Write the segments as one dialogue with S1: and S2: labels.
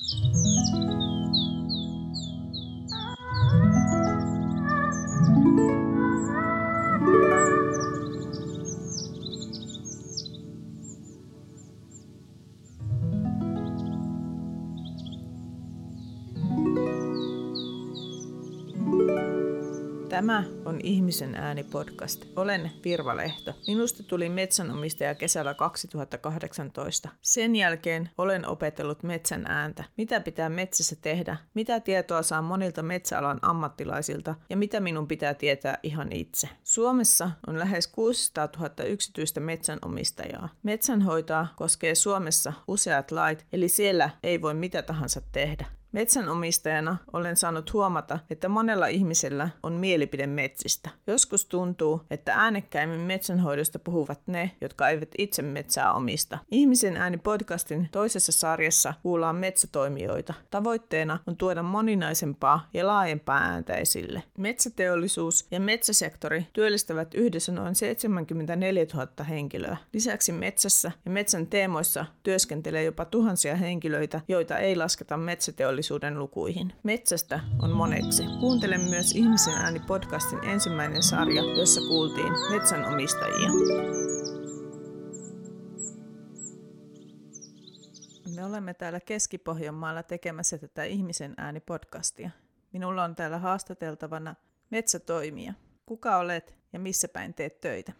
S1: you Tämä on Ihmisen ääni podcast. Olen Virva Lehto. Minusta tuli metsänomistaja kesällä 2018. Sen jälkeen olen opetellut metsän ääntä. Mitä pitää metsässä tehdä? Mitä tietoa saan monilta metsäalan ammattilaisilta? Ja mitä minun pitää tietää ihan itse? Suomessa on lähes 600 000 yksityistä metsänomistajaa. Metsänhoitoa koskee Suomessa useat lait, eli siellä ei voi mitä tahansa tehdä. Metsänomistajana olen saanut huomata, että monella ihmisellä on mielipide metsistä. Joskus tuntuu, että äänekkäimmin metsänhoidosta puhuvat ne, jotka eivät itse metsää omista. Ihmisen ääni podcastin toisessa sarjassa kuullaan metsätoimijoita. Tavoitteena on tuoda moninaisempaa ja laajempaa ääntä esille. Metsäteollisuus ja metsäsektori työllistävät yhdessä noin 74 000 henkilöä. Lisäksi metsässä ja metsän teemoissa työskentelee jopa tuhansia henkilöitä, joita ei lasketa metsäteollisuuteen teollisuuden lukuihin. Metsästä on moneksi. Kuuntele myös Ihmisen ääni podcastin ensimmäinen sarja, jossa kuultiin metsänomistajia. Me olemme täällä Keski-Pohjanmaalla tekemässä tätä Ihmisen ääni podcastia. Minulla on täällä haastateltavana metsätoimija. Kuka olet ja missä päin teet töitä?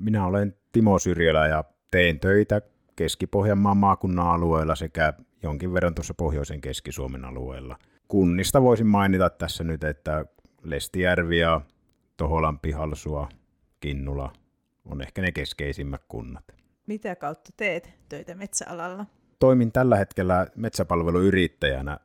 S2: Minä olen Timo Syrjälä ja teen töitä Keski-Pohjanmaan maakunnan alueella sekä jonkin verran tuossa pohjoisen Keski-Suomen alueella. Kunnista voisin mainita tässä nyt, että Lestijärvi ja Toholampi, Halsua, Kinnula on ehkä ne keskeisimmät kunnat.
S1: Mitä kautta teet töitä metsäalalla?
S2: Toimin tällä hetkellä metsäpalveluyrittäjänä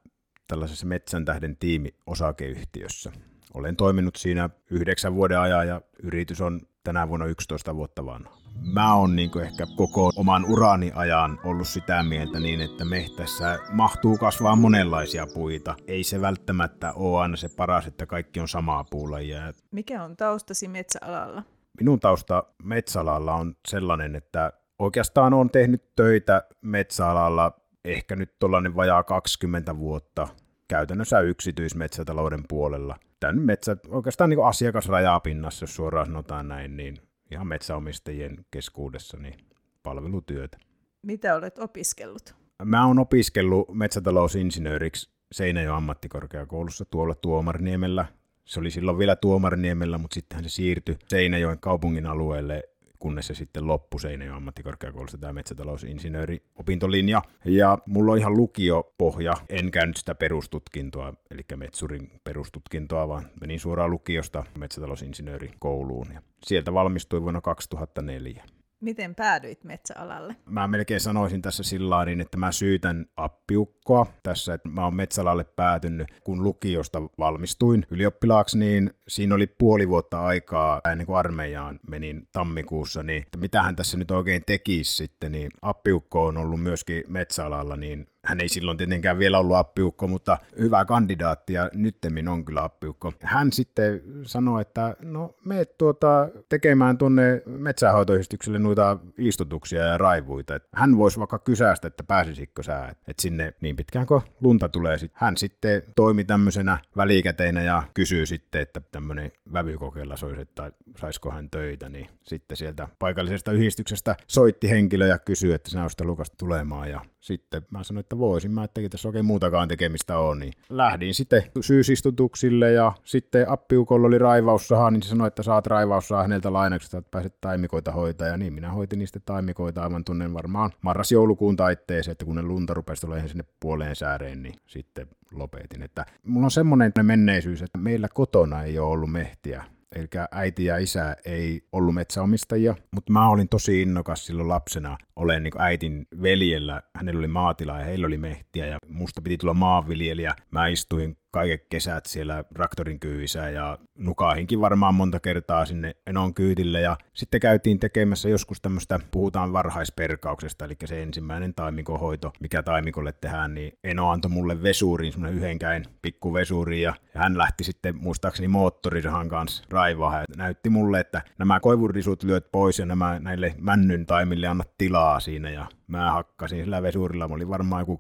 S2: tällaisessa Metsän tähden tiimi-osakeyhtiössä. Olen toiminut siinä yhdeksän vuoden ajan ja yritys on tänä vuonna 11 vuotta vanha mä oon niin ehkä koko oman urani ajan ollut sitä mieltä niin, että mehtässä mahtuu kasvaa monenlaisia puita. Ei se välttämättä ole aina se paras, että kaikki on samaa puulajia.
S1: Mikä on taustasi metsäalalla?
S2: Minun tausta metsäalalla on sellainen, että oikeastaan on tehnyt töitä metsäalalla ehkä nyt tuollainen vajaa 20 vuotta käytännössä yksityismetsätalouden puolella. Tämän metsä, oikeastaan niin asiakasrajapinnassa, jos suoraan sanotaan näin, niin ihan metsäomistajien keskuudessa niin palvelutyötä.
S1: Mitä olet opiskellut?
S2: Mä oon opiskellut metsätalousinsinööriksi Seinäjoen ammattikorkeakoulussa tuolla Tuomarniemellä. Se oli silloin vielä Tuomarniemellä, mutta sittenhän se siirtyi Seinäjoen kaupungin alueelle kunnes se sitten loppui Seinäjoen ammattikorkeakoulusta tämä metsätalousinsinööri opintolinja. Ja mulla on ihan lukiopohja, en käynyt sitä perustutkintoa, eli metsurin perustutkintoa, vaan menin suoraan lukiosta metsätalousinsinöörikouluun. Ja sieltä valmistui vuonna 2004.
S1: Miten päädyit metsäalalle?
S2: Mä melkein sanoisin tässä sillä niin, että mä syytän appiukkoa tässä, että mä oon metsäalalle päätynyt. Kun lukiosta valmistuin ylioppilaaksi, niin siinä oli puoli vuotta aikaa ennen kuin armeijaan menin tammikuussa, niin että mitähän tässä nyt oikein tekisi sitten, niin appiukko on ollut myöskin metsäalalla, niin hän ei silloin tietenkään vielä ollut appiukko, mutta hyvä kandidaatti ja nyttemmin on kyllä appiukko. Hän sitten sanoi, että no me tuota, tekemään tuonne metsähoitoyhdistykselle noita istutuksia ja raivuita. Et hän voisi vaikka kysästä, että pääsisikö sä, että sinne niin pitkään kuin lunta tulee. Sit. Hän sitten toimi tämmöisenä välikäteinä ja kysyy sitten, että tämmöinen vävykokeilla soisi, että saisiko hän töitä. Niin sitten sieltä paikallisesta yhdistyksestä soitti henkilö ja kysyi, että sinä olisit Lukas tulemaan ja sitten mä sanoin, että voisin mä, että tässä oikein muutakaan tekemistä on, niin lähdin sitten syysistutuksille ja sitten appiukolla oli raivaussaha, niin se sanoi, että saat raivaussaha häneltä lainaksi, että pääset taimikoita hoitaa, ja niin minä hoitin niistä taimikoita aivan tunnen varmaan marras-joulukuun taitteeseen, että kun ne lunta rupesi tulemaan sinne puoleen sääreen, niin sitten lopetin. Että mulla on semmoinen menneisyys, että meillä kotona ei ole ollut mehtiä eli äiti ja isä ei ollut metsäomistajia, mutta mä olin tosi innokas silloin lapsena. Olen niin äitin veljellä, hänellä oli maatila ja heillä oli mehtiä ja musta piti tulla maanviljelijä. Mä istuin kaiket kesät siellä traktorin kyyvissä ja nukaahinkin varmaan monta kertaa sinne enon kyydille ja sitten käytiin tekemässä joskus tämmöistä, puhutaan varhaisperkauksesta, eli se ensimmäinen taimikohoito, mikä taimikolle tehdään, niin Eno antoi mulle vesurin, semmoinen yhdenkäin pikku vesuri ja hän lähti sitten muistaakseni moottorisahan kanssa raivaa ja näytti mulle, että nämä koivurisut lyöt pois ja nämä näille männyn taimille annat tilaa siinä ja mä hakkasin sillä vesurilla, mä olin varmaan joku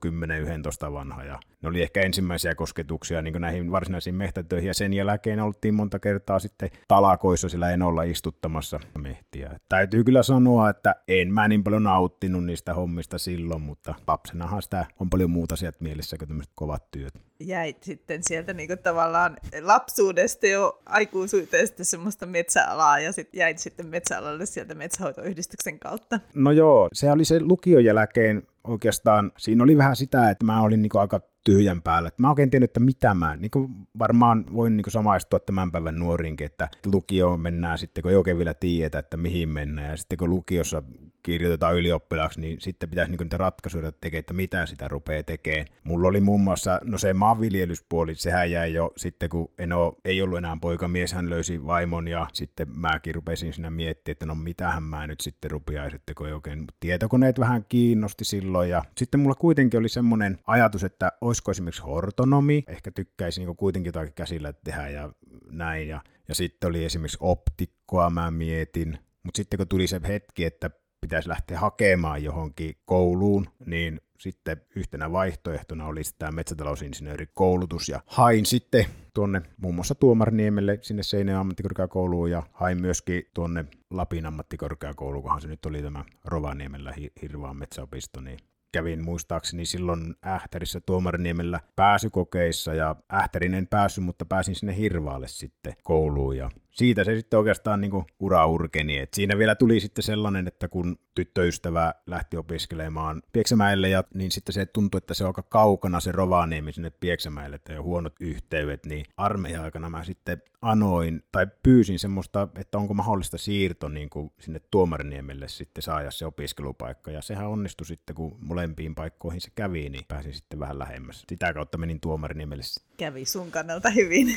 S2: 10-11 vanha ja ne oli ehkä ensimmäisiä kosketuksia niin näihin varsinaisiin mehtätöihin ja sen jälkeen oltiin monta kertaa sitten talakoissa sillä enolla istuttamassa mehtiä. Täytyy kyllä sanoa, että en mä niin paljon nauttinut niistä hommista silloin, mutta lapsenahan sitä on paljon muuta sieltä mielessä kuin tämmöiset kovat työt.
S1: Jäit sitten sieltä niin tavallaan lapsuudesta jo aikuisuuteen sitten semmoista metsäalaa ja sitten jäit sitten metsäalalle sieltä metsähoitoyhdistyksen kautta.
S2: No joo, se oli se lukion jälkeen oikeastaan, siinä oli vähän sitä, että mä olin niin aika tyhjän päällä. Mä oikein tiennyt, että mitä mä, niin kuin varmaan voin niin kuin samaistua tämän päivän nuorinkin, että lukioon mennään sitten, kun ei oikein vielä tiedetä, että mihin mennään, ja sitten kun lukiossa kirjoitetaan ylioppilaaksi, niin sitten pitäisi niin niitä ratkaisuja tekemään, että mitä sitä rupeaa tekemään. Mulla oli muun muassa, no se maanviljelyspuoli, sehän jäi jo sitten, kun en ole, ei ollut enää poikamies, hän löysi vaimon ja sitten mäkin rupesin siinä miettimään, että no mitähän mä nyt sitten rupeaisin, että kun ei oikein tietokoneet vähän kiinnosti silloin ja sitten mulla kuitenkin oli semmoinen ajatus, että olisiko esimerkiksi hortonomi, ehkä tykkäisin niin kuitenkin jotakin käsillä tehdä ja näin. Ja, ja sitten oli esimerkiksi optikkoa mä mietin, mutta sitten kun tuli se hetki, että pitäisi lähteä hakemaan johonkin kouluun, niin sitten yhtenä vaihtoehtona olisi tämä metsätalousinsinöörikoulutus. Ja hain sitten tuonne muun muassa Tuomarniemelle sinne Seinäjoen ammattikorkeakouluun ja hain myöskin tuonne Lapin ammattikorkeakouluun, kunhan se nyt oli tämä Rovaniemellä Hirvaan metsäopisto, niin kävin muistaakseni silloin Ähtärissä Tuomariniemellä pääsykokeissa ja Ähtärin en päässyt, mutta pääsin sinne Hirvaalle sitten kouluun ja siitä se sitten oikeastaan niin kuin ura urkeni. Et siinä vielä tuli sitten sellainen, että kun tyttöystävä lähti opiskelemaan Pieksämäelle, ja, niin sitten se tuntui, että se on aika kaukana se Rovaniemi sinne Pieksämäelle, että on huonot yhteydet, niin armeijan aikana mä sitten anoin tai pyysin semmoista, että onko mahdollista siirto niin kuin sinne Tuomariniemelle sitten saada se opiskelupaikka, ja sehän onnistui sitten, kun molempiin paikkoihin se kävi, niin pääsin sitten vähän lähemmäs. Sitä kautta menin Tuomariniemelle.
S1: Kävi sun kannalta hyvin.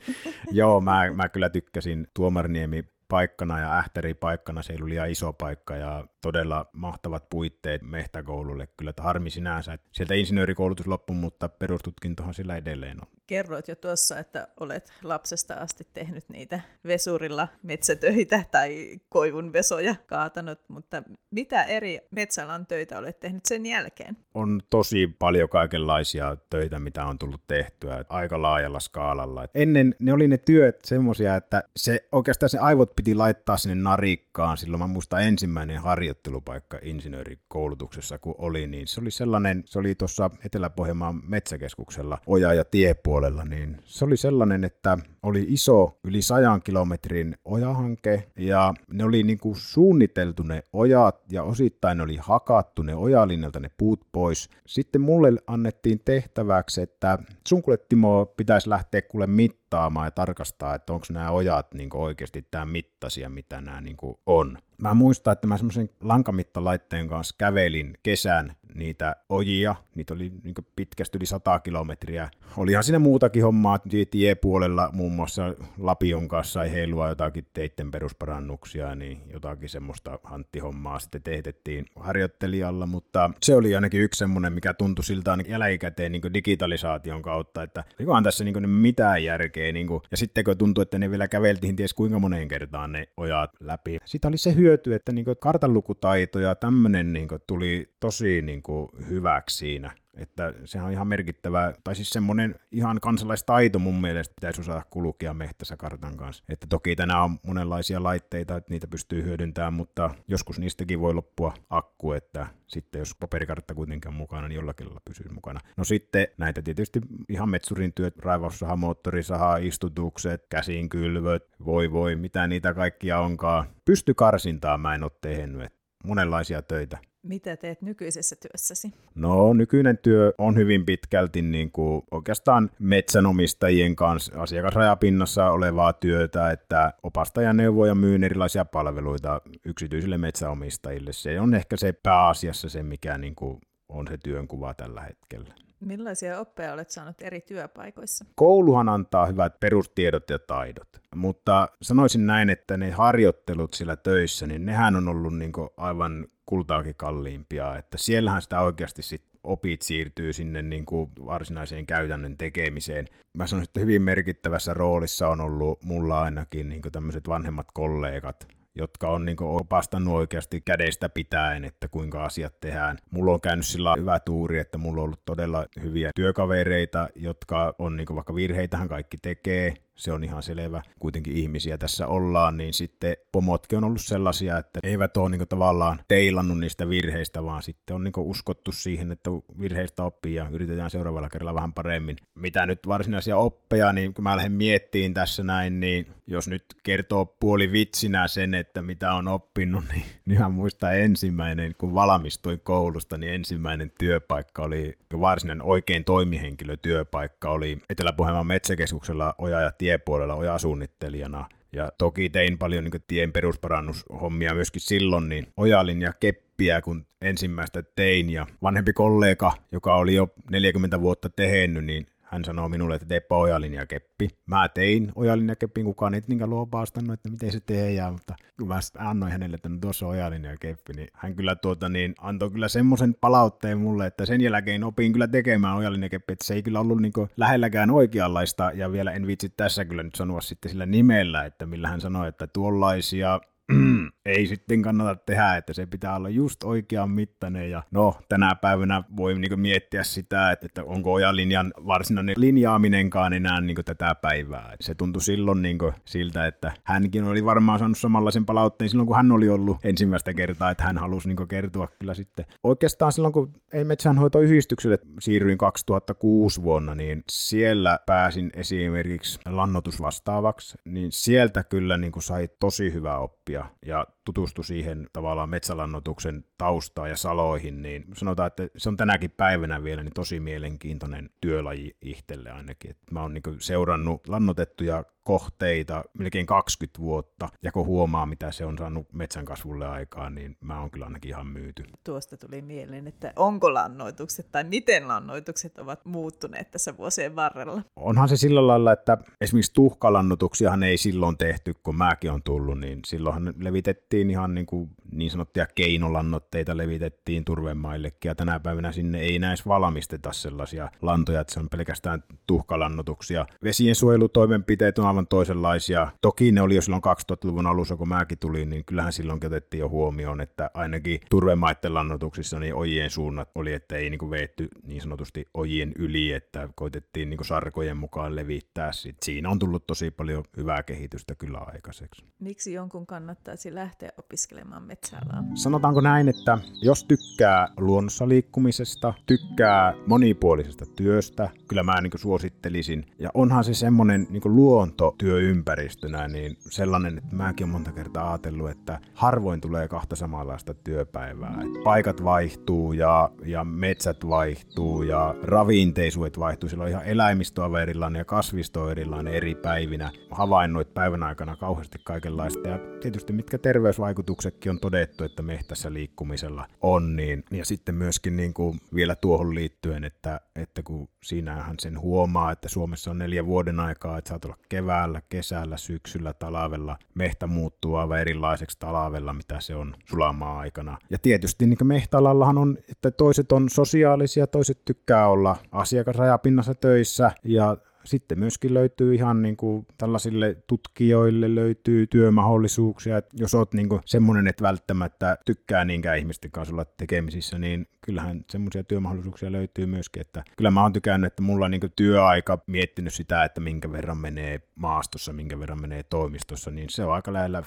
S2: Joo, mä, mä kyllä tykkäsin Tuomarniemi paikkana ja Ähtäri paikkana, se oli liian iso paikka ja todella mahtavat puitteet mehtäkoululle. Kyllä että harmi sinänsä, että sieltä insinöörikoulutus loppui, mutta perustutkintohan sillä edelleen on.
S1: Kerroit jo tuossa, että olet lapsesta asti tehnyt niitä vesurilla metsätöitä tai koivun vesoja kaatanut, mutta mitä eri metsäalan töitä olet tehnyt sen jälkeen?
S2: On tosi paljon kaikenlaisia töitä, mitä on tullut tehtyä aika laajalla skaalalla. Ennen ne oli ne työt semmoisia, että se oikeastaan se aivot piti laittaa sinne narikkaan. Silloin mä muistan ensimmäinen harjoittelupaikka insinöörikoulutuksessa, kun oli, niin se oli sellainen, se oli tuossa Etelä-Pohjanmaan metsäkeskuksella oja- ja tiepuolella, niin se oli sellainen, että oli iso yli sajan kilometrin ojahanke ja ne oli niin kuin suunniteltu ne ojat ja osittain oli hakattu ne ojalinnalta ne puut pois. Sitten mulle annettiin tehtäväksi, että sun kuule Timo pitäisi lähteä kuule mittaamaan ja tarkastaa, että onko nämä ojat niin oikeasti tämä mittaisia, mitä nämä niin on. Mä muistan, että mä semmoisen lankamittalaitteen kanssa kävelin kesän niitä ojia, niitä oli niin pitkästi yli 100 kilometriä. Olihan siinä muutakin hommaa, tiepuolella muun muassa Lapion kanssa sai heilua jotakin teitten perusparannuksia, niin jotakin semmoista hanttihommaa sitten tehtettiin harjoittelijalla, mutta se oli ainakin yksi semmoinen, mikä tuntui siltä ainakin jälkikäteen niin digitalisaation kautta, että onkohan tässä niin mitään järkeä, niin kuin, ja sitten kun tuntui, että ne vielä käveltiin ties kuinka moneen kertaan ne ojat läpi. Sitä oli se hyöty, että niin kartanlukutaito ja tämmöinen niin tuli tosi niin kuin hyväksi siinä. Että sehän on ihan merkittävä, tai siis semmoinen ihan kansalaistaito mun mielestä pitäisi osata kulkea mehtässä kartan kanssa. Että toki tänään on monenlaisia laitteita, että niitä pystyy hyödyntämään, mutta joskus niistäkin voi loppua akku, että sitten jos paperikartta kuitenkin on mukana, niin jollakin lailla pysyy mukana. No sitten näitä tietysti ihan metsurin työt, raivaussaha, moottorisaha, istutukset, käsinkylvöt, voi voi, mitä niitä kaikkia onkaan. Pysty karsintaa mä en ole tehnyt, monenlaisia töitä.
S1: Mitä teet nykyisessä työssäsi?
S2: No nykyinen työ on hyvin pitkälti niin kuin oikeastaan metsänomistajien kanssa asiakasrajapinnassa olevaa työtä, että opastaja neuvoo ja myyn erilaisia palveluita yksityisille metsäomistajille. Se on ehkä se pääasiassa se, mikä niin kuin on se työnkuva tällä hetkellä.
S1: Millaisia oppeja olet saanut eri työpaikoissa?
S2: Kouluhan antaa hyvät perustiedot ja taidot, mutta sanoisin näin, että ne harjoittelut sillä töissä, niin nehän on ollut niin aivan kultaakin kalliimpia, että siellähän sitä oikeasti sit opit siirtyy sinne niin kuin varsinaiseen käytännön tekemiseen. Mä sanoisin, että hyvin merkittävässä roolissa on ollut mulla ainakin niin tämmöiset vanhemmat kollegat, jotka on niin opastanut oikeasti kädestä pitäen, että kuinka asiat tehdään. Mulla on käynyt sillä hyvä tuuri, että mulla on ollut todella hyviä työkavereita, jotka on niin vaikka virheitähän kaikki tekee, se on ihan selvä. Kuitenkin ihmisiä tässä ollaan, niin sitten pomotkin on ollut sellaisia, että eivät ole niin tavallaan teilannut niistä virheistä, vaan sitten on niin uskottu siihen, että virheistä oppii ja yritetään seuraavalla kerralla vähän paremmin. Mitä nyt varsinaisia oppeja, niin kun mä lähden miettiin tässä näin, niin jos nyt kertoo puoli vitsinä sen, että mitä on oppinut, niin, niin muista ensimmäinen, kun valmistuin koulusta, niin ensimmäinen työpaikka oli varsinainen oikein toimihenkilötyöpaikka oli Etelä-Pohjanmaan metsäkeskuksella Oja ja tiepuolella ojasuunnittelijana. Ja toki tein paljon niin tien perusparannushommia myöskin silloin, niin ojalin ja keppiä, kun ensimmäistä tein. Ja vanhempi kollega, joka oli jo 40 vuotta tehnyt, niin hän sanoo minulle, että teepä ojalinjakeppi. Mä tein ojalinjakeppi, kukaan ei niinkään luopaastanut, että miten se tehdään, mutta kun mä annoin hänelle, että no tuossa on ojalinjakeppi, niin hän kyllä tuota, niin antoi kyllä semmoisen palautteen mulle, että sen jälkeen opin kyllä tekemään ojalinjakeppi, että se ei kyllä ollut niin lähelläkään oikeanlaista, ja vielä en viitsi tässä kyllä nyt sanoa sitten sillä nimellä, että millä hän sanoi, että tuollaisia ei sitten kannata tehdä, että se pitää olla just oikean mittainen. Ja no, tänä päivänä voi niin miettiä sitä, että onko ojalinjan varsinainen linjaaminenkaan enää niin tätä päivää. Se tuntui silloin niin siltä, että hänkin oli varmaan saanut samanlaisen palautteen silloin, kun hän oli ollut ensimmäistä kertaa, että hän halusi niin kertoa kyllä sitten. Oikeastaan silloin, kun ei metsänhoitoyhdistykselle siirryin 2006 vuonna, niin siellä pääsin esimerkiksi lannotusvastaavaksi, niin sieltä kyllä niin sai tosi hyvää oppia ja tutustui siihen tavallaan metsälannotuksen taustaan ja saloihin, niin sanotaan, että se on tänäkin päivänä vielä niin tosi mielenkiintoinen työlaji itselle ainakin. Et mä oon niin seurannut lannotettuja kohteita melkein 20 vuotta, ja kun huomaa, mitä se on saanut metsän kasvulle aikaan, niin mä oon kyllä ainakin ihan myyty.
S1: Tuosta tuli mieleen, että onko lannoitukset tai miten lannoitukset ovat muuttuneet tässä vuosien varrella?
S2: Onhan se sillä lailla, että esimerkiksi tuhkalannotuksiahan ei silloin tehty, kun mäkin on tullut, niin silloinhan levitettiin ihan niin, kuin niin sanottuja keinolannoitteita, levitettiin turvemaillekin, ja tänä päivänä sinne ei näis valmisteta sellaisia lantoja, että se on pelkästään tuhkalannotuksia. Vesien suojelutoimenpiteet on aivan toisenlaisia. Toki ne oli jo silloin 2000-luvun alussa, kun mäkin tulin, niin kyllähän silloin otettiin jo huomioon, että ainakin turvemaitten lannoituksissa niin ojien suunnat oli, että ei niin veetty niin sanotusti ojien yli, että koitettiin niin sarkojen mukaan levittää. Sit siinä on tullut tosi paljon hyvää kehitystä kyllä aikaiseksi.
S1: Miksi jonkun kannattaisi lähteä opiskelemaan metsäalaa?
S2: Sanotaanko näin, että jos tykkää luonnossa liikkumisesta, tykkää monipuolisesta työstä, kyllä mä niin suosittelisin. Ja onhan se semmoinen niin luonto työympäristönä, niin sellainen, että mäkin monta kertaa ajatellut, että harvoin tulee kahta samanlaista työpäivää. Että paikat vaihtuu ja, ja metsät vaihtuu ja ravinteisuudet vaihtuu. Sillä on ihan eläimistöä erilainen ja kasvisto erilainen eri päivinä. Havainnoit päivän aikana kauheasti kaikenlaista ja tietysti mitkä terveysvaikutuksetkin on todettu, että mehtässä liikkumisella on. Niin, ja sitten myöskin niin kuin vielä tuohon liittyen, että, että kun siinähän sen huomaa, että Suomessa on neljä vuoden aikaa, että saat olla keväällä, kesällä, syksyllä, talavella. Mehtä muuttuu aivan erilaiseksi talavella, mitä se on sulamaa aikana. Ja tietysti niin mehtäalallahan on, että toiset on sosiaalisia, toiset tykkää olla asiakasrajapinnassa töissä ja sitten myöskin löytyy ihan niin kuin tällaisille tutkijoille löytyy työmahdollisuuksia. Että jos oot niin semmoinen, että välttämättä tykkää niinkään ihmisten kanssa olla tekemisissä, niin kyllähän semmoisia työmahdollisuuksia löytyy myöskin. Että kyllä mä oon tykännyt, että mulla on niin työaika miettinyt sitä, että minkä verran menee maastossa, minkä verran menee toimistossa, niin se on aika lähellä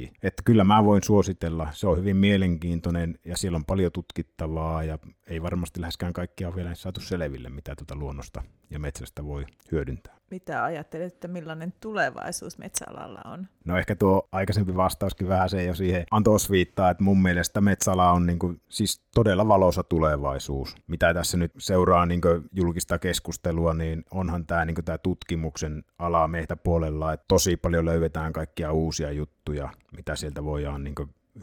S2: 50-50. Että kyllä mä voin suositella, se on hyvin mielenkiintoinen ja siellä on paljon tutkittavaa ja ei varmasti läheskään kaikkia ole vielä saatu selville, mitä tuota luonnosta ja metsästä voi hyödyntää.
S1: Mitä ajattelet, että millainen tulevaisuus metsäalalla on?
S2: No ehkä tuo aikaisempi vastauskin vähän se jo siihen antoi osviittaa, että mun mielestä metsäala on niin kuin, siis todella valoisa tulevaisuus. Mitä tässä nyt seuraa niin julkista keskustelua, niin onhan tämä, niin tämä tutkimuksen ala meitä puolella, että tosi paljon löydetään kaikkia uusia juttuja, mitä sieltä voidaan niin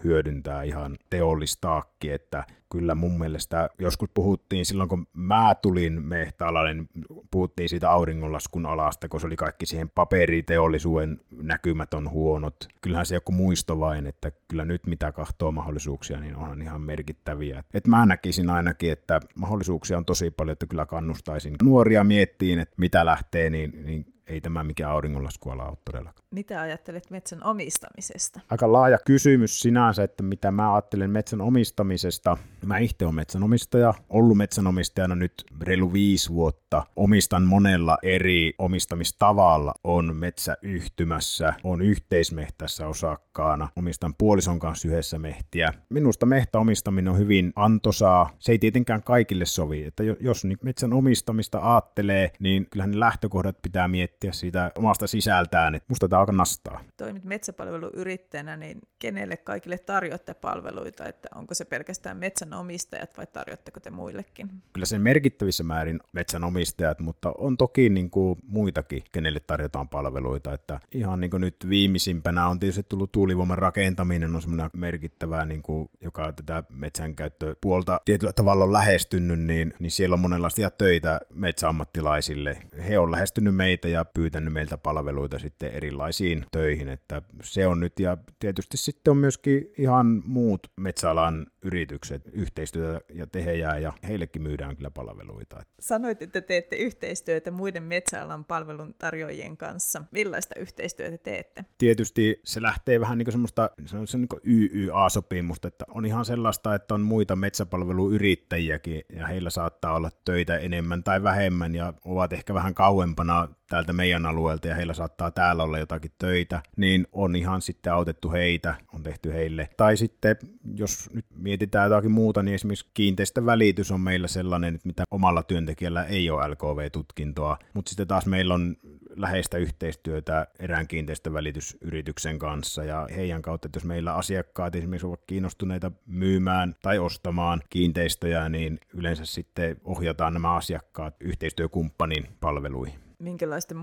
S2: hyödyntää ihan teollistaakki, että kyllä mun mielestä joskus puhuttiin silloin, kun mä tulin mehtäalalle, niin puhuttiin siitä auringonlaskun alasta, kun se oli kaikki siihen paperiteollisuuden näkymät on huonot. Kyllähän se joku muisto vain, että kyllä nyt mitä kahtoo mahdollisuuksia, niin onhan ihan merkittäviä. Et mä näkisin ainakin, että mahdollisuuksia on tosi paljon, että kyllä kannustaisin nuoria miettiin, että mitä lähtee, niin, niin ei tämä mikään auringonlaskuala ole todellakaan.
S1: Mitä ajattelet metsän omistamisesta?
S2: Aika laaja kysymys sinänsä, että mitä mä ajattelen metsän omistamisesta. Mä itse olen metsänomistaja, ollut metsänomistajana nyt reilu viisi vuotta. Omistan monella eri omistamistavalla. On metsäyhtymässä, on yhteismehtässä osakkaana, omistan puolison kanssa yhdessä mehtiä. Minusta mehtäomistaminen on hyvin antosaa. Se ei tietenkään kaikille sovi. Että jos metsän omistamista ajattelee, niin kyllähän ne lähtökohdat pitää miettiä siitä omasta sisältään. Että musta tämä aika nastaa.
S1: Toimit metsäpalveluyrittäjänä, niin kenelle kaikille tarjoatte palveluita? Että onko se pelkästään metsänomistajat vai tarjoatteko te muillekin?
S2: Kyllä sen merkittävissä määrin metsänomistajat, mutta on toki niin kuin muitakin, kenelle tarjotaan palveluita. Että ihan niin kuin nyt viimeisimpänä on tietysti tullut tuulivoiman rakentaminen on semmoinen merkittävää, niin kuin, joka tätä metsänkäyttöpuolta tietyllä tavalla on lähestynyt, niin, niin siellä on monenlaisia töitä metsäammattilaisille. He on lähestynyt meitä ja pyytänyt meiltä palveluita sitten erilaisiin töihin, että se on nyt, ja tietysti sitten on myöskin ihan muut metsäalan yritykset yhteistyötä ja tehejää, ja heillekin myydään kyllä palveluita.
S1: Sanoit, että teette yhteistyötä muiden metsäalan palvelun tarjoajien kanssa. Millaista yhteistyötä teette?
S2: Tietysti se lähtee vähän niin kuin semmoista se on niin kuin YYA-sopimusta, että on ihan sellaista, että on muita metsäpalveluyrittäjiäkin, ja heillä saattaa olla töitä enemmän tai vähemmän, ja ovat ehkä vähän kauempana täältä meidän alueelta ja heillä saattaa täällä olla jotakin töitä, niin on ihan sitten autettu heitä, on tehty heille. Tai sitten, jos nyt mietitään jotakin muuta, niin esimerkiksi kiinteistövälitys on meillä sellainen, että mitä omalla työntekijällä ei ole LKV-tutkintoa, mutta sitten taas meillä on läheistä yhteistyötä erään kiinteistövälitysyrityksen kanssa ja heidän kautta, että jos meillä asiakkaat esimerkiksi ovat kiinnostuneita myymään tai ostamaan kiinteistöjä, niin yleensä sitten ohjataan nämä asiakkaat yhteistyökumppanin palveluihin
S1: minkälaisten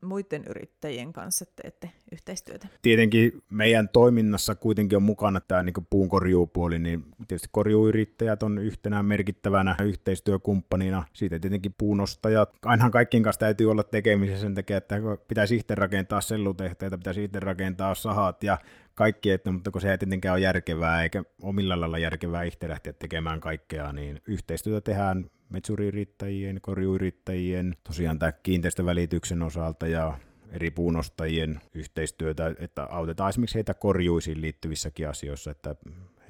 S1: muiden yrittäjien kanssa teette yhteistyötä?
S2: Tietenkin meidän toiminnassa kuitenkin on mukana tämä niin puunkorjuupuoli, niin tietysti korjuuyrittäjät on yhtenä merkittävänä yhteistyökumppanina. Siitä tietenkin puunostajat. Ainahan kaikkien kanssa täytyy olla tekemisissä sen takia, että pitäisi itse rakentaa sellutehtäitä, pitäisi itse rakentaa sahat ja kaikki, että, mutta kun se ei tietenkään ole järkevää eikä omilla lailla järkevää itse lähteä tekemään kaikkea, niin yhteistyötä tehdään metsuriyrittäjien, korjuyrittäjien, tosiaan tämä kiinteistövälityksen osalta ja eri puunostajien yhteistyötä, että autetaan esimerkiksi heitä korjuisiin liittyvissäkin asioissa, että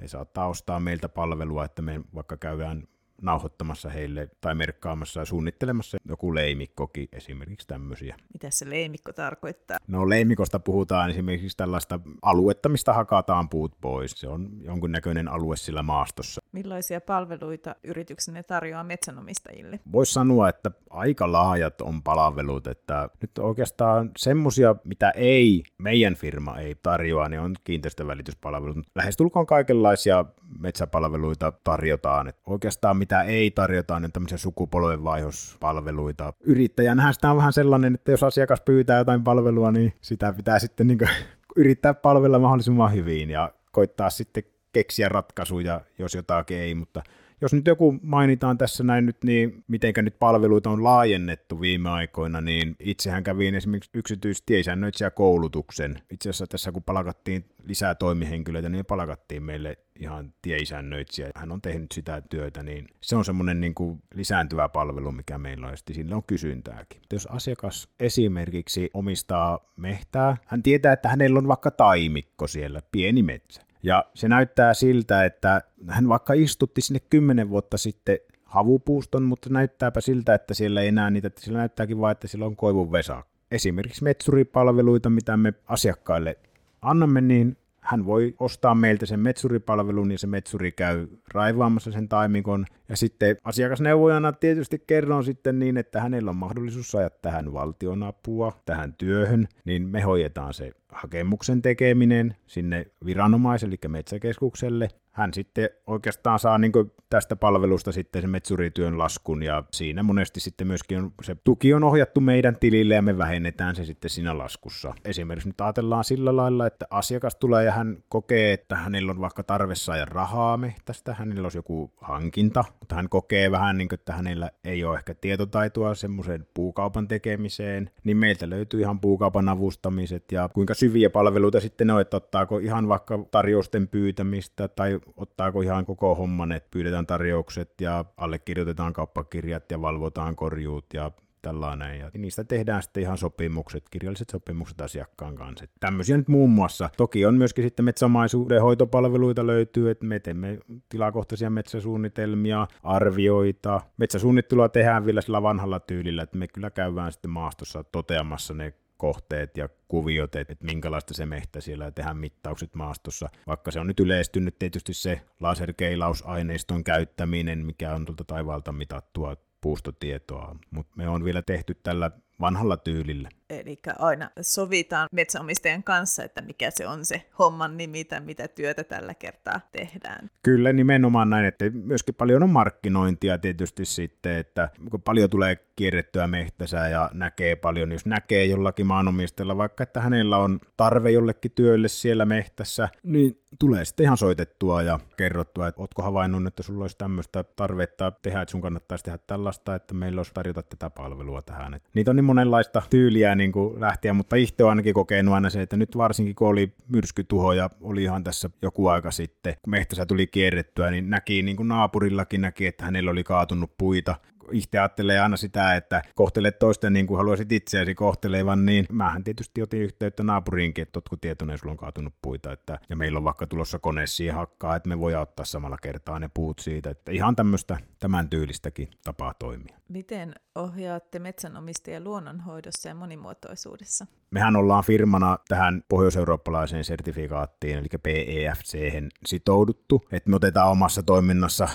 S2: he saattaa ostaa meiltä palvelua, että me vaikka käydään nauhoittamassa heille tai merkkaamassa ja suunnittelemassa joku leimikkokin, esimerkiksi tämmöisiä.
S1: Mitä se leimikko tarkoittaa?
S2: No leimikosta puhutaan esimerkiksi tällaista aluetta, mistä hakataan puut pois. Se on jonkunnäköinen alue sillä maastossa.
S1: Millaisia palveluita yrityksenne tarjoaa metsänomistajille?
S2: Voisi sanoa, että aika laajat on palvelut, että nyt oikeastaan semmoisia, mitä ei, meidän firma ei tarjoa, niin on kiinteistövälityspalvelut. Lähestulkoon kaikenlaisia metsäpalveluita tarjotaan. Että oikeastaan mitä ei tarjota, niin tämmöisiä sukupolvenvaihdospalveluita. Yrittäjänhän sitä on vähän sellainen, että jos asiakas pyytää jotain palvelua, niin sitä pitää sitten niin yrittää palvella mahdollisimman hyvin ja koittaa sitten keksiä ratkaisuja, jos jotakin ei, mutta jos nyt joku mainitaan tässä näin nyt, niin mitenkä nyt palveluita on laajennettu viime aikoina, niin itsehän kävin esimerkiksi yksityistiesäännöitsijä koulutuksen. Itse asiassa tässä kun palkattiin lisää toimihenkilöitä, niin palkattiin meille ihan tieisännöitsijä. Hän on tehnyt sitä työtä, niin se on semmoinen niin kuin lisääntyvä palvelu, mikä meillä on, ja sillä on kysyntääkin. Jos asiakas esimerkiksi omistaa mehtää, hän tietää, että hänellä on vaikka taimikko siellä, pieni metsä. Ja se näyttää siltä, että hän vaikka istutti sinne kymmenen vuotta sitten havupuuston, mutta näyttääpä siltä, että siellä ei enää niitä, että siellä näyttääkin vain, että siellä on koivun vesa. Esimerkiksi metsuripalveluita, mitä me asiakkaille annamme, niin hän voi ostaa meiltä sen metsuripalvelun ja se metsuri käy raivaamassa sen taimikon. Ja sitten asiakasneuvojana tietysti kerron sitten niin, että hänellä on mahdollisuus saada tähän valtionapua, tähän työhön, niin me hoidetaan se hakemuksen tekeminen sinne viranomaiselle, eli metsäkeskukselle. Hän sitten oikeastaan saa niin tästä palvelusta sitten sen metsurityön laskun ja siinä monesti sitten myöskin on, se tuki on ohjattu meidän tilille ja me vähennetään se sitten siinä laskussa. Esimerkiksi nyt ajatellaan sillä lailla, että asiakas tulee ja hän kokee, että hänellä on vaikka tarve saada rahaa mehtästä, hänellä olisi joku hankinta, mutta hän kokee vähän niin kuin, että hänellä ei ole ehkä tietotaitoa semmoiseen puukaupan tekemiseen, niin meiltä löytyy ihan puukaupan avustamiset ja kuinka syviä palveluita sitten on, että ottaako ihan vaikka tarjousten pyytämistä tai ottaako ihan koko homman, että pyydetään tarjoukset ja allekirjoitetaan kauppakirjat ja valvotaan korjuut ja tällainen. Ja niistä tehdään sitten ihan sopimukset, kirjalliset sopimukset asiakkaan kanssa. Että tämmöisiä nyt muun muassa. Toki on myöskin sitten metsäomaisuuden hoitopalveluita löytyy, että me teemme tilakohtaisia metsäsuunnitelmia, arvioita. Metsäsuunnittelua tehdään vielä sillä vanhalla tyylillä, että me kyllä käydään sitten maastossa toteamassa ne kohteet ja kuviot, että minkälaista se mehtä siellä ja tehdään mittaukset maastossa. Vaikka se on nyt yleistynyt tietysti se laserkeilausaineiston käyttäminen, mikä on tuolta taivaalta mitattua puustotietoa, mutta me on vielä tehty tällä vanhalla tyylillä.
S1: Eli aina sovitaan metsäomistajien kanssa, että mikä se on se homman nimi tai mitä työtä tällä kertaa tehdään.
S2: Kyllä, nimenomaan näin, että myöskin paljon on markkinointia tietysti sitten, että kun paljon tulee kierrettyä mehtäsää ja näkee paljon, jos näkee jollakin maanomistajalla vaikka, että hänellä on tarve jollekin työlle siellä mehtässä, niin tulee sitten ihan soitettua ja kerrottua, että ootko havainnut, että sulla olisi tämmöistä tarvetta tehdä, että sun kannattaisi tehdä tällaista, että meillä olisi tarjota tätä palvelua tähän. Et niitä on niin monenlaista tyyliä niin kuin lähteä, mutta itse on ainakin kokenut aina se, että nyt varsinkin kun oli myrskytuho ja oli ihan tässä joku aika sitten, kun mehtässä tuli kierrettyä, niin näki niin kuin naapurillakin näki, että hänellä oli kaatunut puita itse ajattelee aina sitä, että kohtelet toisten niin kuin haluaisit itseäsi kohtelevan, niin mähän tietysti otin yhteyttä naapuriinkin, että ootko tietoinen, sulla on kaatunut puita, että, ja meillä on vaikka tulossa kone siihen hakkaa, että me voi ottaa samalla kertaa ne puut siitä, että ihan tämmöistä tämän tyylistäkin tapaa toimia.
S1: Miten ohjaatte metsänomistajia luonnonhoidossa ja monimuotoisuudessa?
S2: Mehän ollaan firmana tähän pohjoiseurooppalaiseen sertifikaattiin, eli PEFC sitouduttu, että me otetaan omassa toiminnassa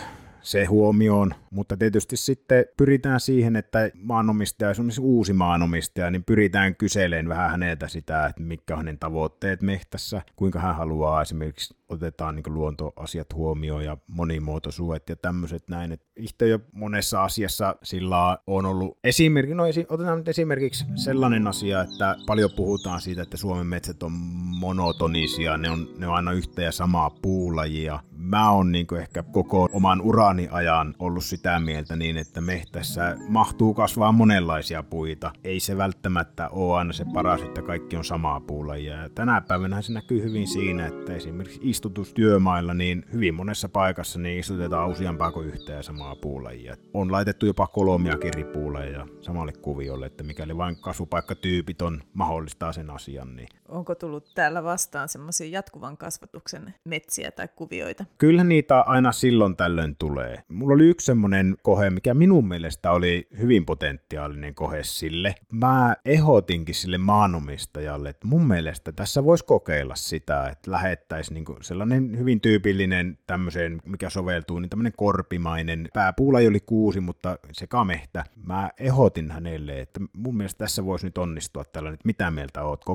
S2: se huomioon, mutta tietysti sitten pyritään siihen, että maanomistaja, esimerkiksi uusi maanomistaja, niin pyritään kyseleen vähän häneltä sitä, että mitkä on hänen tavoitteet mehtässä, kuinka hän haluaa esimerkiksi otetaan niin luontoasiat huomioon ja monimuotoisuudet ja tämmöiset näin. Et itse jo monessa asiassa sillä on ollut esimerkki, no esi- otetaan nyt esimerkiksi sellainen asia, että paljon puhutaan siitä, että Suomen metsät on monotonisia, ne on, ne on aina yhtä ja samaa puulajia. Mä oon niin ehkä koko oman urani ajan ollut sitä mieltä niin, että mehtässä mahtuu kasvaa monenlaisia puita. Ei se välttämättä ole aina se paras, että kaikki on samaa puulajia. Ja tänä päivänä se näkyy hyvin siinä, että esimerkiksi istutustyömailla, niin hyvin monessa paikassa niin istutetaan useampaa kuin yhtä ja samaa puulajia. On laitettu jopa kolmia eri puuleja samalle kuviolle, että mikäli vain kasvupaikkatyypit on mahdollistaa sen asian. Niin.
S1: Onko tullut täällä vastaan semmoisia jatkuvan kasvatuksen metsiä tai kuvioita?
S2: Kyllä niitä aina silloin tällöin tulee. Mulla oli yksi semmoinen kohe, mikä minun mielestä oli hyvin potentiaalinen kohe sille. Mä ehdotinkin sille maanomistajalle, että mun mielestä tässä voisi kokeilla sitä, että lähettäisiin niinku sellainen hyvin tyypillinen tämmöiseen, mikä soveltuu, niin tämmöinen korpimainen. Pääpuula oli kuusi, mutta se kamehtä. Mä ehdotin hänelle, että mun mielestä tässä voisi nyt onnistua tällainen, että mitä mieltä oot,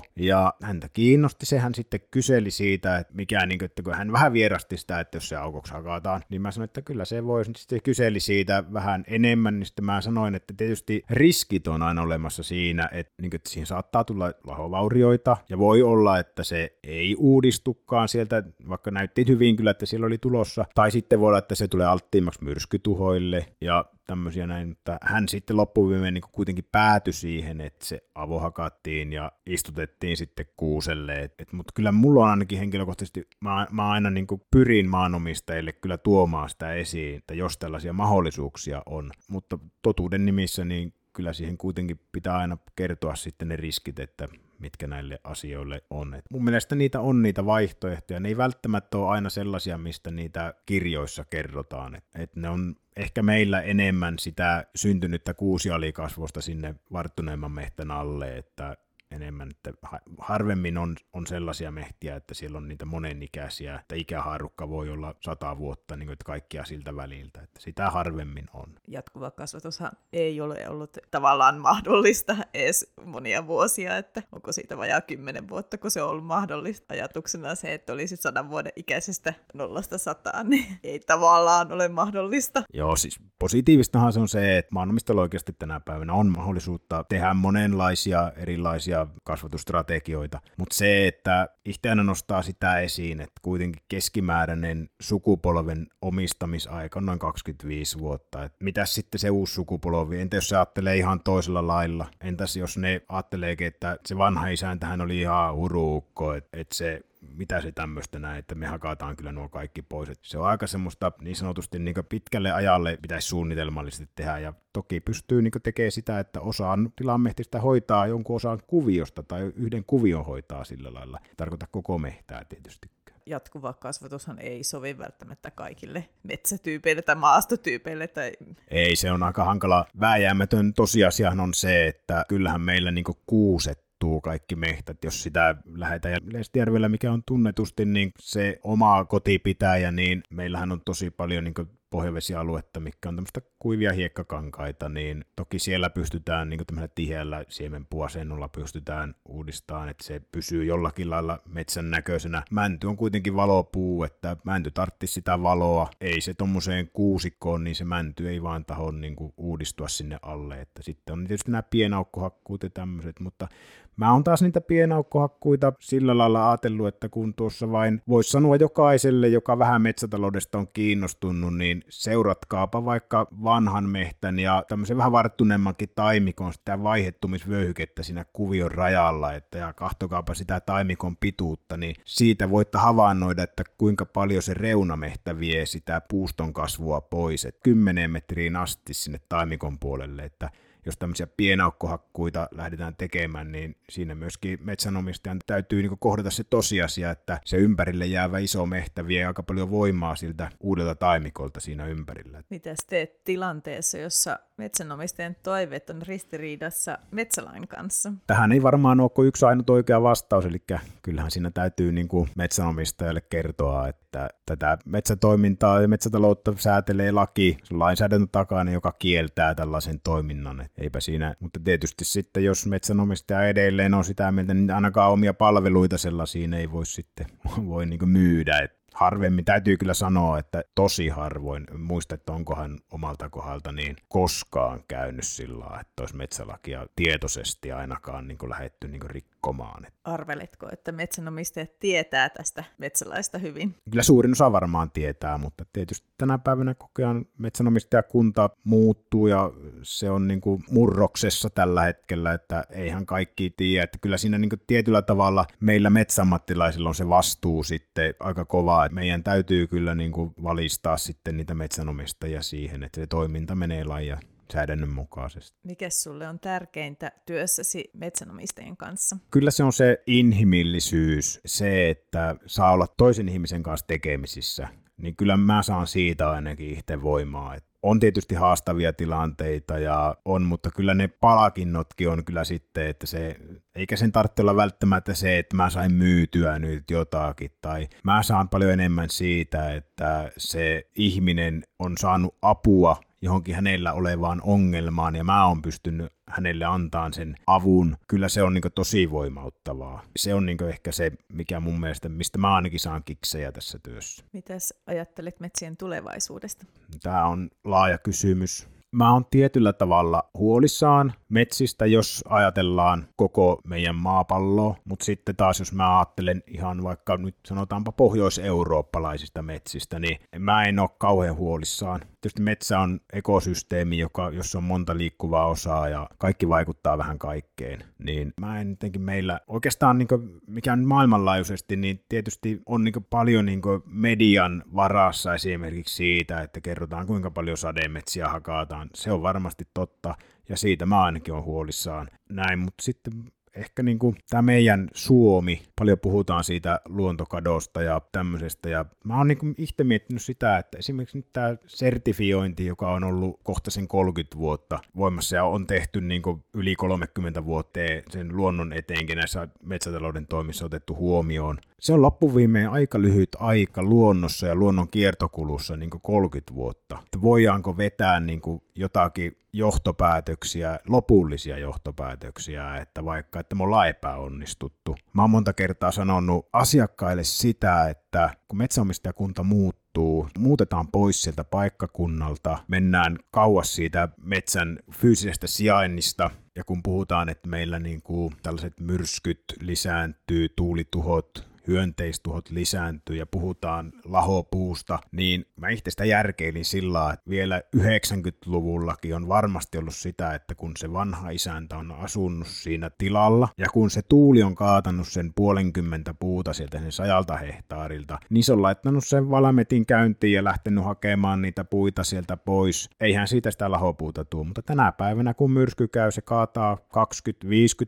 S2: kokeillaanko? Ja häntä kiinnosti se, hän sitten kyseli siitä, että mikä, niin kuin, että kun hän vähän vierasti sitä, että jos se aukoksi hakataan, niin mä sanoin, että kyllä se voisi. Sitten kyseli siitä vähän enemmän, niin sitten mä sanoin, että tietysti riskit on aina olemassa siinä, että, niin kuin, että siihen saattaa tulla lahovaurioita, ja voi olla, että se ei uudistukaan sieltä, vaikka näytti hyvin kyllä, että siellä oli tulossa, tai sitten voi olla, että se tulee alttiimmaksi myrskytuhoille, ja tämmöisiä näin, mutta hän sitten loppuviimeen niin kuitenkin päätyi siihen, että se avo hakattiin ja istutettiin sitten kuuselle. Et, et, mutta kyllä mulla on ainakin henkilökohtaisesti, mä, mä aina niin pyrin maanomistajille kyllä tuomaan sitä esiin, että jos tällaisia mahdollisuuksia on, mutta totuuden nimissä niin kyllä siihen kuitenkin pitää aina kertoa sitten ne riskit, että mitkä näille asioille on. Et mun mielestä niitä on niitä vaihtoehtoja. Ne ei välttämättä ole aina sellaisia, mistä niitä kirjoissa kerrotaan. Et, et ne on ehkä meillä enemmän sitä syntynyttä kuusialikasvosta sinne varttuneemman mehtän alle, että enemmän, että harvemmin on, on sellaisia mehtiä, että siellä on niitä monenikäisiä, että ikähaarukka voi olla sata vuotta, niin kuin, että kaikkia siltä väliltä, että sitä harvemmin on.
S1: Jatkuva kasvatushan ei ole ollut tavallaan mahdollista edes monia vuosia, että onko siitä vajaa kymmenen vuotta, kun se on ollut mahdollista. Ajatuksena se, että olisi sadan vuoden ikäisestä nollasta sataan, niin ei tavallaan ole mahdollista.
S2: Joo, siis positiivistahan se on se, että maanomistajalla oikeasti tänä päivänä on mahdollisuutta tehdä monenlaisia erilaisia kasvatusstrategioita. Mutta se, että itse nostaa sitä esiin, että kuitenkin keskimääräinen sukupolven omistamisaika on noin 25 vuotta. Et mitäs sitten se uusi sukupolvi? Entä jos se ajattelee ihan toisella lailla? Entäs jos ne ajatteleekin, että se vanha isäntähän oli ihan uruukko, että et se mitä se tämmöistä näin, että me hakataan kyllä nuo kaikki pois. Et se on aika semmoista niin sanotusti niin pitkälle ajalle pitäisi suunnitelmallisesti tehdä ja toki pystyy niin tekemään sitä, että osaan tilamehtistä hoitaa jonkun osan kuviosta tai yhden kuvion hoitaa sillä lailla. Tarkoita koko mehtää tietysti
S1: jatkuva kasvatushan ei sovi välttämättä kaikille metsätyypeille tai maastotyypeille. Tai...
S2: Ei, se on aika hankala. Vääjäämätön tosiasiahan on se, että kyllähän meillä niinku kuuset kaikki mehtät, jos sitä lähdetään. Ja Lestijärvellä, mikä on tunnetusti niin se oma kotipitäjä, niin meillähän on tosi paljon niin pohjavesialuetta, mikä on tämmöistä kuivia hiekkakankaita, niin toki siellä pystytään niin tämmöisellä tiheällä siemenpuasennolla pystytään uudistamaan, että se pysyy jollakin lailla metsän näköisenä. Mänty on kuitenkin valopuu, että mänty tartti sitä valoa. Ei se tommoseen kuusikkoon, niin se mänty ei vaan taho niin uudistua sinne alle. Että sitten on tietysti nämä pienaukkohakkuut ja tämmöiset, mutta Mä oon taas niitä pienaukkohakkuita sillä lailla ajatellut, että kun tuossa vain voisi sanoa jokaiselle, joka vähän metsätaloudesta on kiinnostunut, niin seuratkaapa vaikka vanhan mehtän ja tämmöisen vähän varttuneemmankin taimikon sitä vaihettumisvöyhykettä siinä kuvion rajalla, että ja kahtokaapa sitä taimikon pituutta, niin siitä voitte havainnoida, että kuinka paljon se reunamehtä vie sitä puuston kasvua pois, että 10 metriin asti sinne taimikon puolelle, että jos tämmöisiä pienaukkohakkuita lähdetään tekemään, niin siinä myöskin metsänomistajan täytyy niin kohdata se tosiasia, että se ympärille jäävä iso mehtä vie aika paljon voimaa siltä uudelta taimikolta siinä ympärillä.
S1: Mitä teet tilanteessa, jossa metsänomistajan toiveet on ristiriidassa metsälain kanssa?
S2: Tähän ei varmaan ole yksi ainut oikea vastaus, eli kyllähän siinä täytyy niin kuin metsänomistajalle kertoa, että tätä metsätoimintaa ja metsätaloutta säätelee laki, lainsäädäntö takana, joka kieltää tällaisen toiminnan. Et eipä siinä, mutta tietysti sitten, jos metsänomistaja edelleen on sitä mieltä, niin ainakaan omia palveluita sellaisiin ei voi sitten voi niin myydä. Et harvemmin, täytyy kyllä sanoa, että tosi harvoin, muista, että onkohan omalta kohdalta niin koskaan käynyt sillä että olisi metsälakia tietoisesti ainakaan niin lähetty niin rikkomaan.
S1: Arveletko, että metsänomistajat tietää tästä metsälaista hyvin?
S2: Kyllä suurin osa varmaan tietää, mutta tietysti tänä päivänä kokean metsänomistajakunta muuttuu ja se on niin kuin murroksessa tällä hetkellä, että eihän kaikki tiedä, että kyllä siinä niin kuin tietyllä tavalla meillä metsäammattilaisilla on se vastuu sitten aika kova, että meidän täytyy kyllä niin kuin valistaa sitten niitä metsänomistajia siihen, että se toiminta menee lain ja säädännön mukaisesti.
S1: Mikä sulle on tärkeintä työssäsi metsänomistajien kanssa?
S2: Kyllä se on se inhimillisyys, se, että saa olla toisen ihmisen kanssa tekemisissä. Niin kyllä mä saan siitä ainakin itse voimaa. Että on tietysti haastavia tilanteita ja on, mutta kyllä ne palakinnotkin on kyllä sitten, että se, eikä sen tarvitse olla välttämättä se, että mä sain myytyä nyt jotakin, tai mä saan paljon enemmän siitä, että se ihminen on saanut apua johonkin hänellä olevaan ongelmaan ja mä oon pystynyt hänelle antaa sen avun. Kyllä se on niin tosi voimauttavaa. Se on niin ehkä se, mikä mun mielestä, mistä mä ainakin saan kiksejä tässä työssä.
S1: Mitäs ajattelet metsien tulevaisuudesta?
S2: Tämä on laaja kysymys mä oon tietyllä tavalla huolissaan metsistä, jos ajatellaan koko meidän maapalloa, mutta sitten taas jos mä ajattelen ihan vaikka nyt sanotaanpa pohjois-eurooppalaisista metsistä, niin mä en ole kauhean huolissaan. Tietysti metsä on ekosysteemi, joka, jossa on monta liikkuvaa osaa ja kaikki vaikuttaa vähän kaikkeen, niin mä en jotenkin meillä oikeastaan niin kuin, mikä on maailmanlaajuisesti, niin tietysti on niin paljon niin median varassa esimerkiksi siitä, että kerrotaan kuinka paljon sademetsiä hakataan. Se on varmasti totta, ja siitä mä ainakin olen huolissaan. Näin, mutta sitten ehkä niin kuin tämä meidän Suomi, paljon puhutaan siitä luontokadosta ja tämmöisestä, ja mä oon niin kuin itse miettinyt sitä, että esimerkiksi nyt tämä sertifiointi, joka on ollut kohta sen 30 vuotta voimassa ja on tehty niin kuin yli 30 vuotta sen luonnon eteenkin näissä metsätalouden toimissa otettu huomioon. Se on loppuviimeen aika lyhyt aika luonnossa ja luonnon kiertokulussa niin kuin 30 vuotta. Että voidaanko vetää niin kuin jotakin johtopäätöksiä, lopullisia johtopäätöksiä, että vaikka, että me ollaan epäonnistuttu. Mä oon monta kertaa sanonut asiakkaille sitä, että kun metsäomistajakunta muuttuu, muutetaan pois sieltä paikkakunnalta, mennään kauas siitä metsän fyysisestä sijainnista, ja kun puhutaan, että meillä niin kuin tällaiset myrskyt lisääntyy, tuulituhot hyönteistuhot lisääntyy ja puhutaan lahopuusta, niin mä itse sitä järkeilin sillä että vielä 90-luvullakin on varmasti ollut sitä, että kun se vanha isäntä on asunut siinä tilalla ja kun se tuuli on kaatanut sen puolenkymmentä puuta sieltä sen sajalta hehtaarilta, niin se on laittanut sen valametin käyntiin ja lähtenyt hakemaan niitä puita sieltä pois. Eihän siitä sitä lahopuuta tuu, mutta tänä päivänä kun myrsky käy, se kaataa 20-50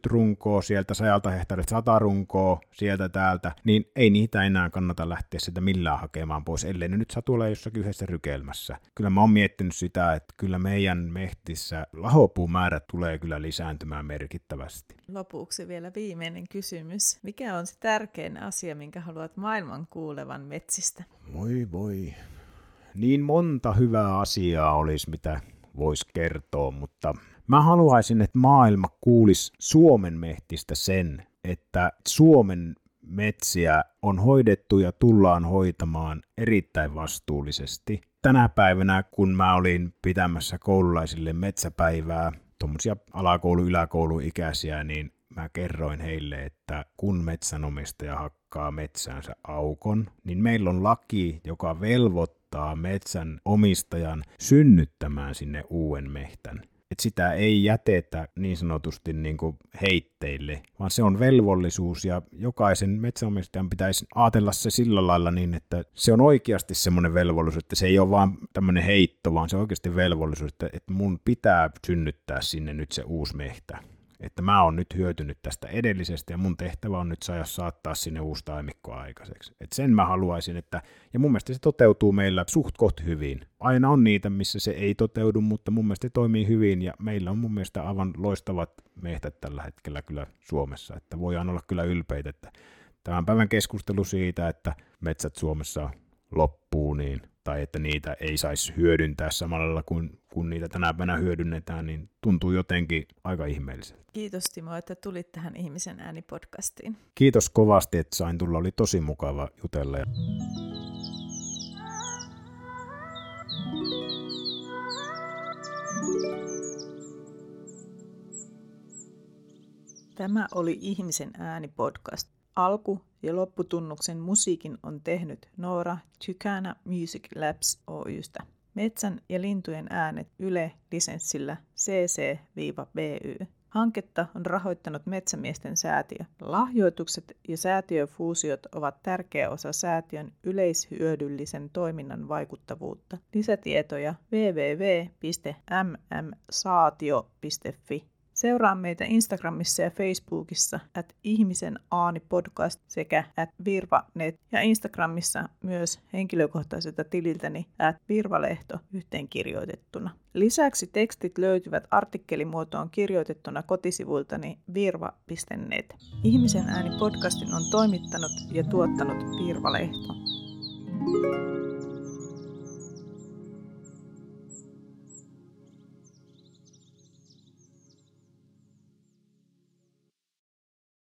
S2: runkoa sieltä sajalta hehtaarilta, 100 runkoa sieltä täältä, niin ei niitä enää kannata lähteä sitä millään hakemaan pois, ellei ne nyt satu olla jossakin yhdessä rykelmässä. Kyllä mä oon miettinyt sitä, että kyllä meidän mehtissä lahopuumäärät tulee kyllä lisääntymään merkittävästi.
S1: Lopuksi vielä viimeinen kysymys. Mikä on se tärkein asia, minkä haluat maailman kuulevan metsistä?
S2: Voi voi. Niin monta hyvää asiaa olisi, mitä voisi kertoa, mutta mä haluaisin, että maailma kuulisi Suomen mehtistä sen, että Suomen metsiä on hoidettu ja tullaan hoitamaan erittäin vastuullisesti. Tänä päivänä, kun mä olin pitämässä koululaisille metsäpäivää, tuommoisia alakoulu, yläkouluikäisiä, niin mä kerroin heille, että kun metsänomistaja hakkaa metsäänsä aukon, niin meillä on laki, joka velvoittaa metsän omistajan synnyttämään sinne uuden mehtän että sitä ei jätetä niin sanotusti niin kuin heitteille, vaan se on velvollisuus ja jokaisen metsäomistajan pitäisi ajatella se sillä lailla niin, että se on oikeasti semmoinen velvollisuus, että se ei ole vaan tämmöinen heitto, vaan se on oikeasti velvollisuus, että, että mun pitää synnyttää sinne nyt se uusi mehtä että mä oon nyt hyötynyt tästä edellisestä ja mun tehtävä on nyt saada saattaa sinne uusi taimikko aikaiseksi. Et sen mä haluaisin, että, ja mun mielestä se toteutuu meillä suht koht hyvin. Aina on niitä, missä se ei toteudu, mutta mun mielestä se toimii hyvin ja meillä on mun mielestä aivan loistavat mehtät tällä hetkellä kyllä Suomessa, että voidaan olla kyllä ylpeitä, että tämän päivän keskustelu siitä, että metsät Suomessa loppuu, niin tai että niitä ei saisi hyödyntää samalla lailla kuin, kun niitä tänä päivänä hyödynnetään, niin tuntuu jotenkin aika ihmeelliseltä.
S1: Kiitos Timo, että tulit tähän Ihmisen ääni-podcastiin.
S2: Kiitos kovasti, että sain tulla. Oli tosi mukava jutella.
S1: Tämä oli Ihmisen ääni podcast. Alku- ja lopputunnuksen musiikin on tehnyt Noora Tykänä Music Labs Oystä. Metsän ja lintujen äänet Yle-lisenssillä CC-BY. Hanketta on rahoittanut Metsämiesten säätiö. Lahjoitukset ja säätiöfuusiot ovat tärkeä osa säätiön yleishyödyllisen toiminnan vaikuttavuutta. Lisätietoja www.mmsaatio.fi. Seuraa meitä Instagramissa ja Facebookissa at ihmisen aani podcast sekä at virvanet ja Instagramissa myös henkilökohtaiselta tililtäni at virvalehto yhteenkirjoitettuna. Lisäksi tekstit löytyvät artikkelimuotoon kirjoitettuna kotisivuiltani virva.net. Ihmisen ääni podcastin on toimittanut ja tuottanut Virvalehto. thank you